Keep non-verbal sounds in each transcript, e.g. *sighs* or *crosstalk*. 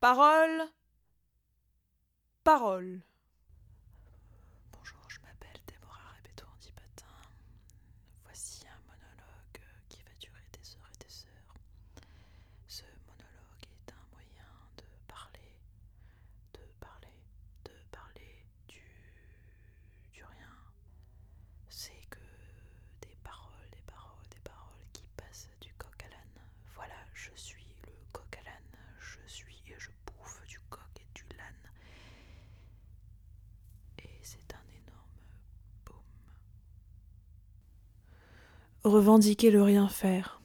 Parole. Parole. Bonjour, je m'appelle Déborah Rebeto Antipatin. Voici un monologue qui va durer des heures et des heures. Ce monologue est un moyen de parler, de parler, de parler du, du rien. C'est que des paroles, des paroles, des paroles qui passent du coq à l'âne. Voilà, je suis le coq à l'âne. Je suis et je bouffe du coq et du l'âne. C'est un énorme boom. Revendiquer le rien faire.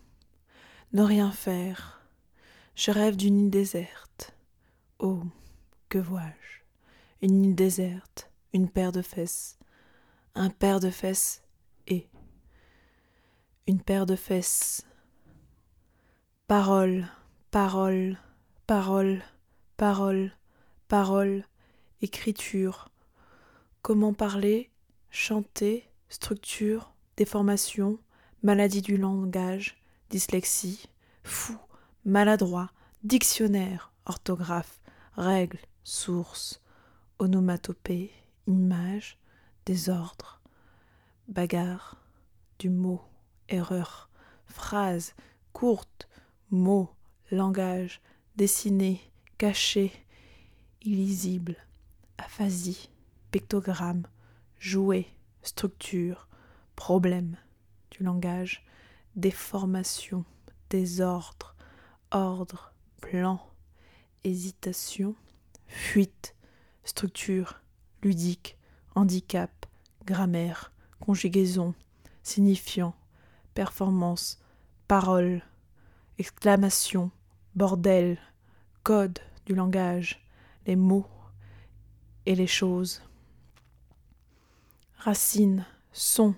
Ne rien faire. Je rêve d'une île déserte. Oh, que vois-je? Une île déserte, une paire de fesses, un paire de fesses et une paire de fesses. Parole, parole, parole, parole, parole, écriture. Comment parler, chanter, structure, déformation, maladie du langage, dyslexie, fou, maladroit, dictionnaire, orthographe, règles, sources, onomatopée, image, désordre, bagarre, du mot, erreur, phrase, courte, mot, langage, dessiné, caché, illisible, aphasie, pictogramme, jouet, structure, problème du langage, déformation, désordre, ordre, plan, hésitation, fuite, structure, ludique, handicap, grammaire, conjugaison, signifiant, performance, parole, exclamation, bordel, code du langage, les mots et les choses. Racine, son,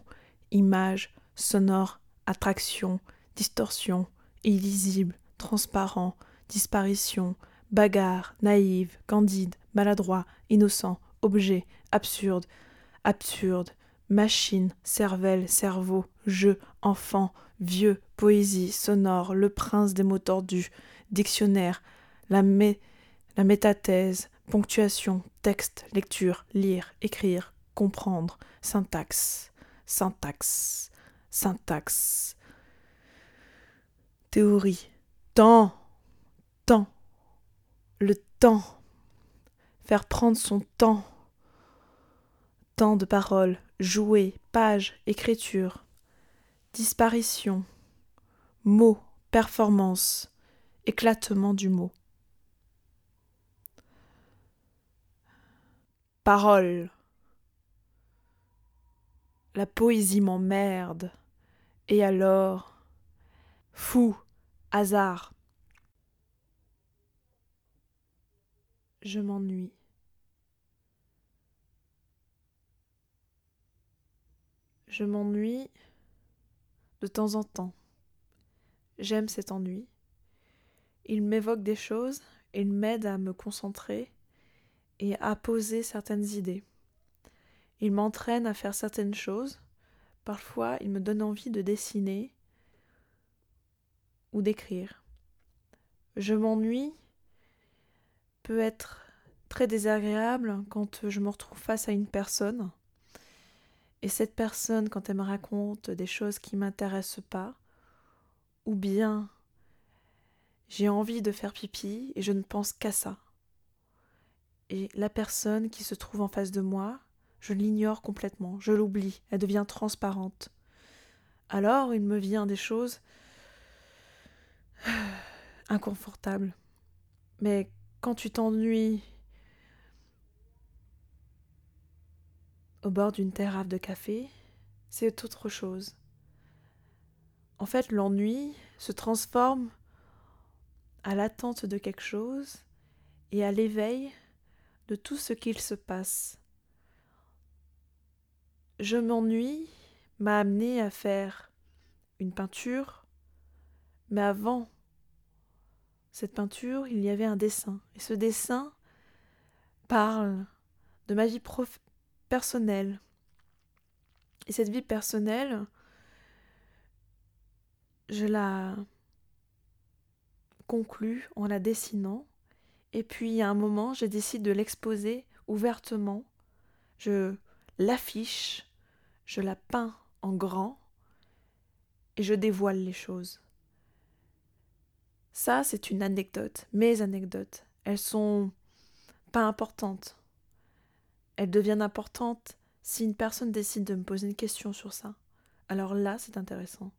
image, sonore, attraction, distorsion, illisible, transparent, disparition, bagarre, naïve, candide, maladroit, innocent, objet, absurde, absurde, machine, cervelle, cerveau, jeu, enfant, vieux, poésie, sonore, le prince des mots tordus, dictionnaire, la, mé la métathèse, ponctuation, texte, lecture, lire, écrire, comprendre, syntaxe, syntaxe, syntaxe, théorie, temps, temps, le temps, faire prendre son temps, temps de parole, jouer, page, écriture, disparition, mot, performance, éclatement du mot. Parole. La poésie m'emmerde. Et alors? Fou, hasard. Je m'ennuie. Je m'ennuie de temps en temps. J'aime cet ennui. Il m'évoque des choses, il m'aide à me concentrer et à poser certaines idées. Il m'entraîne à faire certaines choses. Parfois, il me donne envie de dessiner ou d'écrire. Je m'ennuie peut être très désagréable quand je me retrouve face à une personne et cette personne, quand elle me raconte des choses qui m'intéressent pas, ou bien j'ai envie de faire pipi et je ne pense qu'à ça. Et la personne qui se trouve en face de moi, je l'ignore complètement, je l'oublie, elle devient transparente. Alors il me vient des choses *sighs* inconfortables. Mais quand tu t'ennuies au bord d'une terrasse de café, c'est autre chose. En fait, l'ennui se transforme à l'attente de quelque chose et à l'éveil de tout ce qu'il se passe. Je m'ennuie m'a amené à faire une peinture, mais avant cette peinture, il y avait un dessin. Et ce dessin parle de ma vie personnelle. Et cette vie personnelle, je la conclus en la dessinant Et puis à un moment, je décide de l'exposer ouvertement. Je l'affiche, je la peins en grand et je dévoile les choses. Ça, c'est une anecdote, mes anecdotes. Elles sont pas importantes. Elles deviennent importantes si une personne décide de me poser une question sur ça. Alors là, c'est intéressant.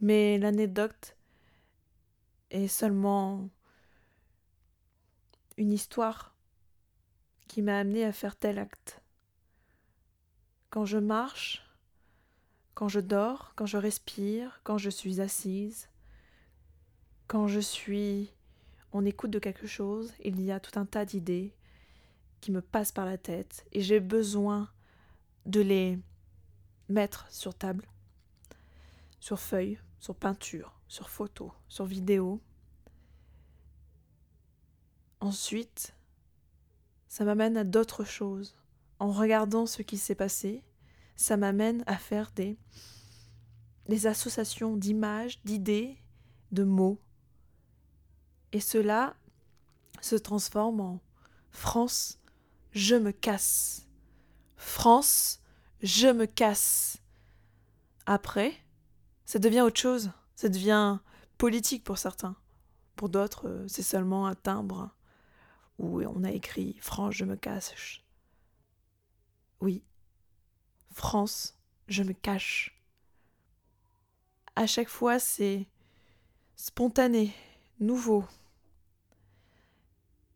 Mais l'anecdote est seulement une histoire qui m'a amené à faire tel acte. Quand je marche, quand je dors, quand je respire, quand je suis assise, quand je suis en écoute de quelque chose, il y a tout un tas d'idées qui me passent par la tête et j'ai besoin de les mettre sur table, sur feuille, sur peinture, sur photo, sur vidéo. Ensuite, ça m'amène à d'autres choses. En regardant ce qui s'est passé, ça m'amène à faire des, associations d'images, d'idées, de mots. Et cela se transforme en France, je me casse. France, je me casse. Après, ça devient autre chose. Ça devient politique pour certains. Pour d'autres, euh, c'est seulement un timbre où on a écrit France, je me cache. Oui, France, je me cache. À chaque fois, c'est spontané, nouveau.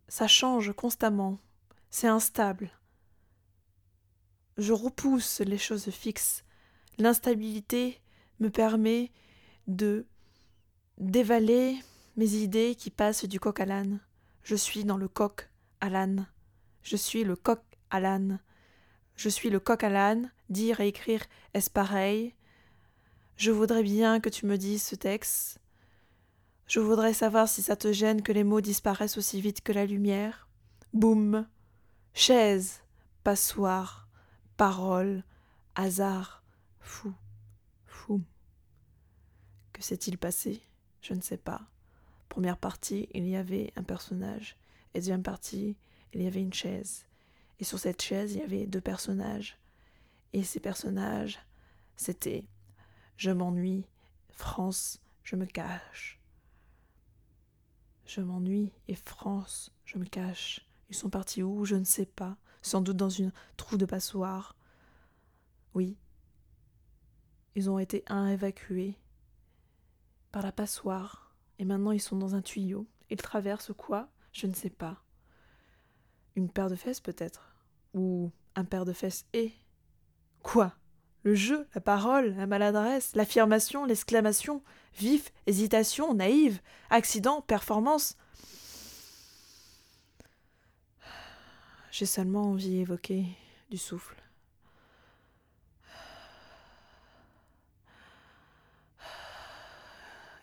Ça change constamment, c'est instable. Je repousse les choses fixes. L'instabilité me permet de dévaler mes idées qui passent du coq à l'âne. Je suis dans le coq à l'âne. Je suis le coq à l'âne. Je suis le coq à l'âne. Dire et écrire est-ce pareil? Je voudrais bien que tu me dises ce texte. Je voudrais savoir si ça te gêne que les mots disparaissent aussi vite que la lumière. Boum. Chaise. Passoire. Parole. Hasard. Fou. Fou. Que s'est-il passé? Je ne sais pas. Première partie, il y avait un personnage. Et deuxième partie, il y avait une chaise. Et sur cette chaise, il y avait deux personnages. Et ces personnages, c'était Je m'ennuie, France, je me cache. Je m'ennuie et France, je me cache. Ils sont partis où Je ne sais pas. Sans doute dans une trou de passoire. Oui. Ils ont été un évacués par la passoire, et maintenant ils sont dans un tuyau. Ils traversent quoi? Je ne sais pas. Une paire de fesses peut-être Ou un paire de fesses et Quoi? Le jeu, la parole, la maladresse, l'affirmation, l'exclamation, vif, hésitation, naïve, accident, performance. J'ai seulement envie d'évoquer du souffle.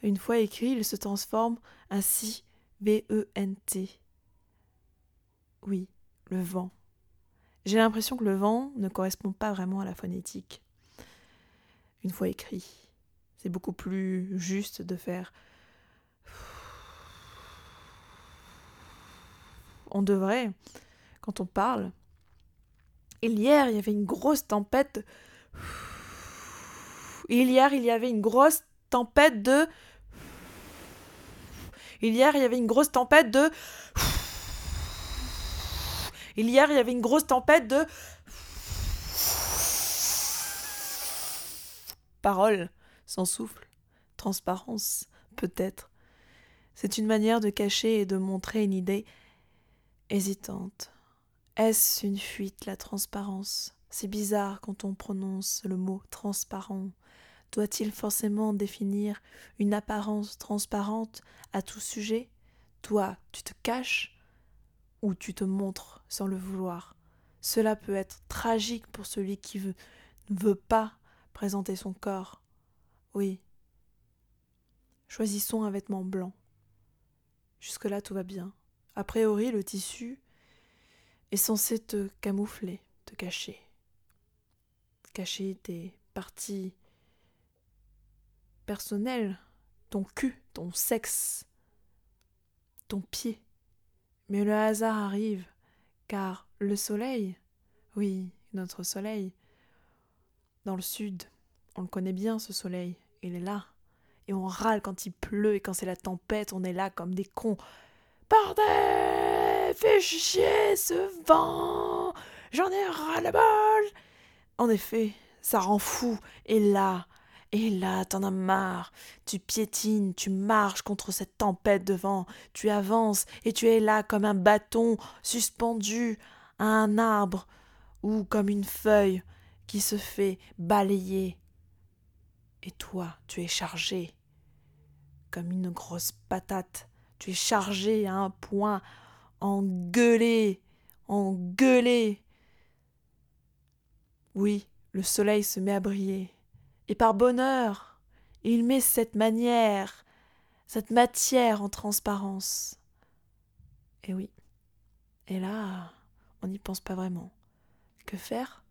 Une fois écrit, il se transforme ainsi V-E-N-T. Oui, le vent. J'ai l'impression que le vent ne correspond pas vraiment à la phonétique. Une fois écrit, c'est beaucoup plus juste de faire. On devrait, quand on parle. Hier, il y avait une grosse tempête. Hier, il y avait une grosse tempête de. Hier, il y avait une grosse tempête de. Hier, il y avait une grosse tempête de. Parole, sans souffle, transparence, peut-être. C'est une manière de cacher et de montrer une idée hésitante. Est-ce une fuite, la transparence? C'est bizarre quand on prononce le mot transparent. Doit-il forcément définir une apparence transparente à tout sujet? Toi, tu te caches? Ou tu te montres sans le vouloir Cela peut être tragique pour celui qui ne veut pas présenter son corps. Oui. Choisissons un vêtement blanc. Jusque-là, tout va bien. A priori, le tissu est censé te camoufler, te cacher. Cacher tes parties personnelles, ton cul, ton sexe, ton pied, Mais le hasard arrive, car le soleil, oui, notre soleil, dans le sud, on le connaît bien ce soleil, il est là. Et on râle quand il pleut et quand c'est la tempête, on est là comme des cons. Bordel Fais chier ce vent J'en ai ras le bol En effet, ça rend fou. Et là, et là, t'en as marre. Tu piétines, tu marches contre cette tempête de vent. Tu avances et tu es là comme un bâton suspendu à un arbre ou comme une feuille qui se fait balayer. Et toi, tu es chargé comme une grosse patate. Tu es chargé à un point, engueulé, engueulé. Oui, le soleil se met à briller et par bonheur, il met cette manière, cette matière en transparence. Et oui. Et là, on n'y pense pas vraiment. Que faire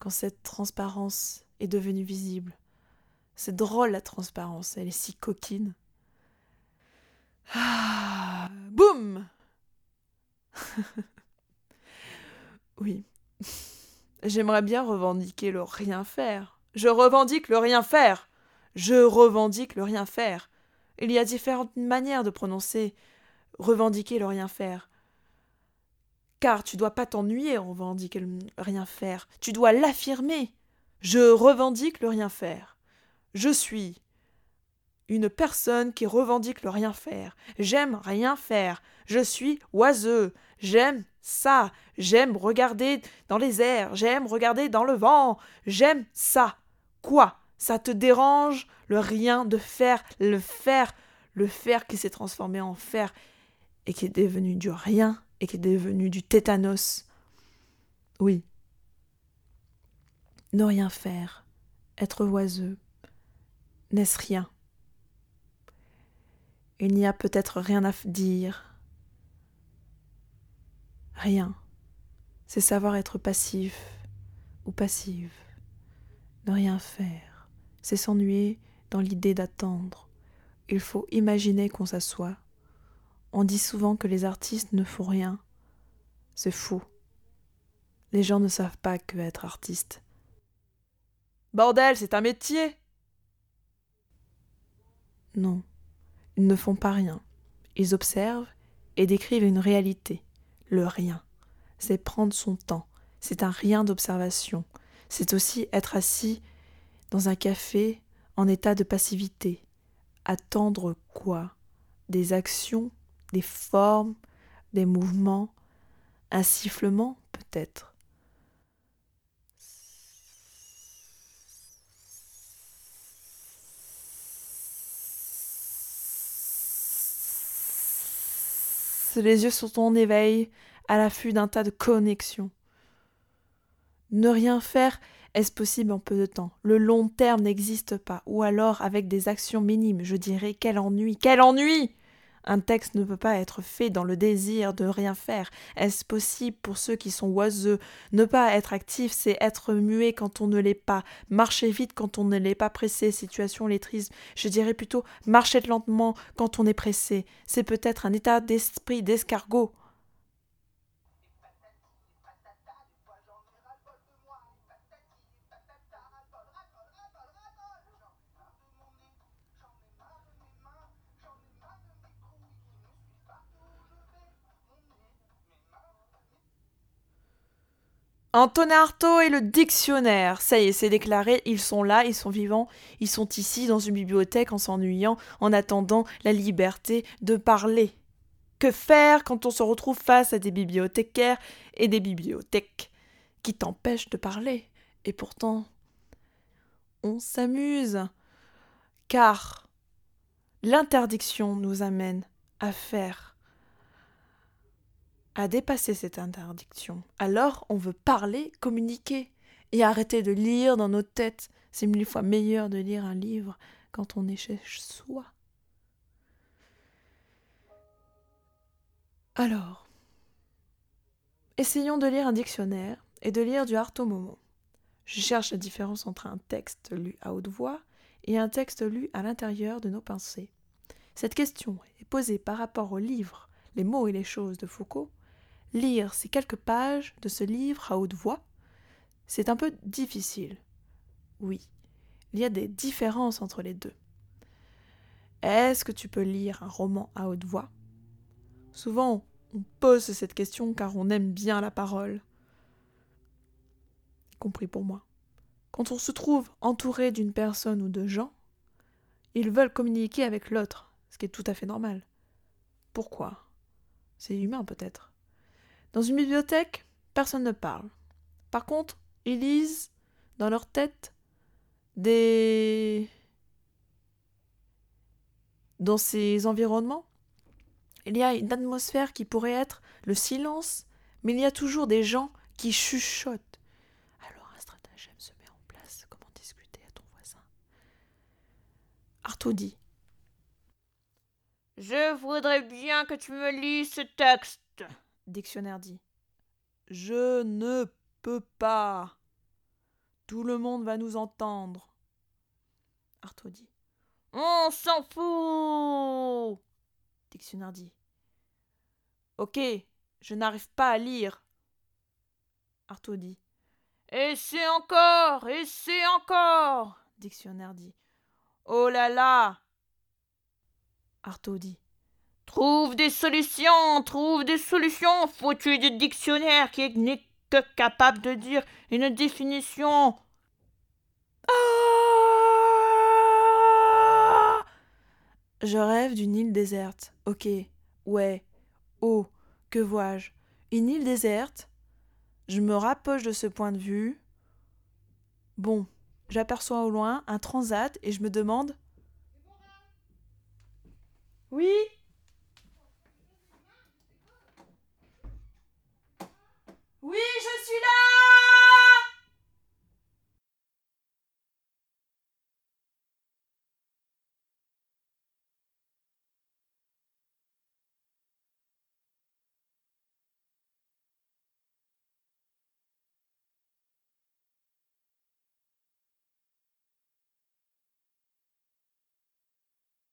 quand cette transparence est devenue visible? C'est drôle la transparence, elle est si coquine. Ah, boum *laughs* Oui. J'aimerais bien revendiquer le rien faire je revendique le rien faire. Je revendique le rien faire. Il y a différentes manières de prononcer revendiquer le rien faire. Car tu dois pas t'ennuyer en revendiquer le rien faire. Tu dois l'affirmer. Je revendique le rien faire. Je suis une personne qui revendique le rien faire. J'aime rien faire. Je suis oiseux. J'aime ça. J'aime regarder dans les airs. J'aime regarder dans le vent. J'aime ça. Quoi? Ça te dérange? Le rien de faire, le faire, le faire qui s'est transformé en fer et qui est devenu du rien et qui est devenu du tétanos. Oui. Ne rien faire, être oiseux, n'est-ce rien? Il n'y a peut-être rien à dire. Rien. C'est savoir être passif ou passive. Ne rien faire, c'est s'ennuyer dans l'idée d'attendre. Il faut imaginer qu'on s'assoit. On dit souvent que les artistes ne font rien. C'est faux. Les gens ne savent pas que être artiste. Bordel, c'est un métier. Non, ils ne font pas rien. Ils observent et décrivent une réalité, le rien. C'est prendre son temps, c'est un rien d'observation, c'est aussi être assis dans un café en état de passivité. Attendre quoi? Des actions, des formes, des mouvements, un sifflement peut-être? Les yeux sont en éveil, à l'affût d'un tas de connexions. Ne rien faire, est-ce possible en peu de temps? Le long terme n'existe pas, ou alors avec des actions minimes, je dirais quel ennui, quel ennui un texte ne peut pas être fait dans le désir de rien faire. Est-ce possible pour ceux qui sont oiseux? Ne pas être actif, c'est être muet quand on ne l'est pas. Marcher vite quand on ne l'est pas pressé. Situation lettrisme. Je dirais plutôt marcher lentement quand on est pressé. C'est peut-être un état d'esprit d'escargot. Antonin Artaud et le dictionnaire. Ça y est, c'est déclaré, ils sont là, ils sont vivants, ils sont ici dans une bibliothèque en s'ennuyant, en attendant la liberté de parler. Que faire quand on se retrouve face à des bibliothécaires et des bibliothèques qui t'empêchent de parler? Et pourtant, on s'amuse. Car l'interdiction nous amène à faire à dépasser cette interdiction. Alors on veut parler, communiquer et arrêter de lire dans nos têtes. C'est mille fois meilleur de lire un livre quand on est chez soi. Alors, essayons de lire un dictionnaire et de lire du Arto Momo. Je cherche la différence entre un texte lu à haute voix et un texte lu à l'intérieur de nos pensées. Cette question est posée par rapport au livre Les mots et les choses de Foucault, lire ces quelques pages de ce livre à haute voix, c'est un peu difficile. Oui, il y a des différences entre les deux. Est-ce que tu peux lire un roman à haute voix? Souvent, on pose cette question car on aime bien la parole. Compris pour moi. Quand on se trouve entouré d'une personne ou de gens, ils veulent communiquer avec l'autre, ce qui est tout à fait normal. Pourquoi? C'est humain peut-être. Dans une bibliothèque, personne ne parle. Par contre, ils lisent dans leur tête des... Dans ces environnements, il y a une atmosphère qui pourrait être le silence, mais il y a toujours des gens qui chuchotent. Alors un stratagème se met en place. Comment discuter à ton voisin? Artaud dit Je voudrais bien que tu me lises ce texte. Dictionnaire dit Je ne peux pas. Tout le monde va nous entendre. Artaud dit On s'en fout. Dictionnaire dit Ok, je n'arrive pas à lire. Artaud dit c'est encore, c'est encore. Dictionnaire dit Oh là là. Artaud dit Trouve des solutions, trouve des solutions, foutu du dictionnaire qui n'est que capable de dire une définition. Ah Je rêve d'une île déserte. Ok, ouais. Oh, que vois-je? Une île déserte? Je me rapproche de ce point de vue. Bon, j'aperçois au loin un transat et je me demande. Oui? Oui, je suis là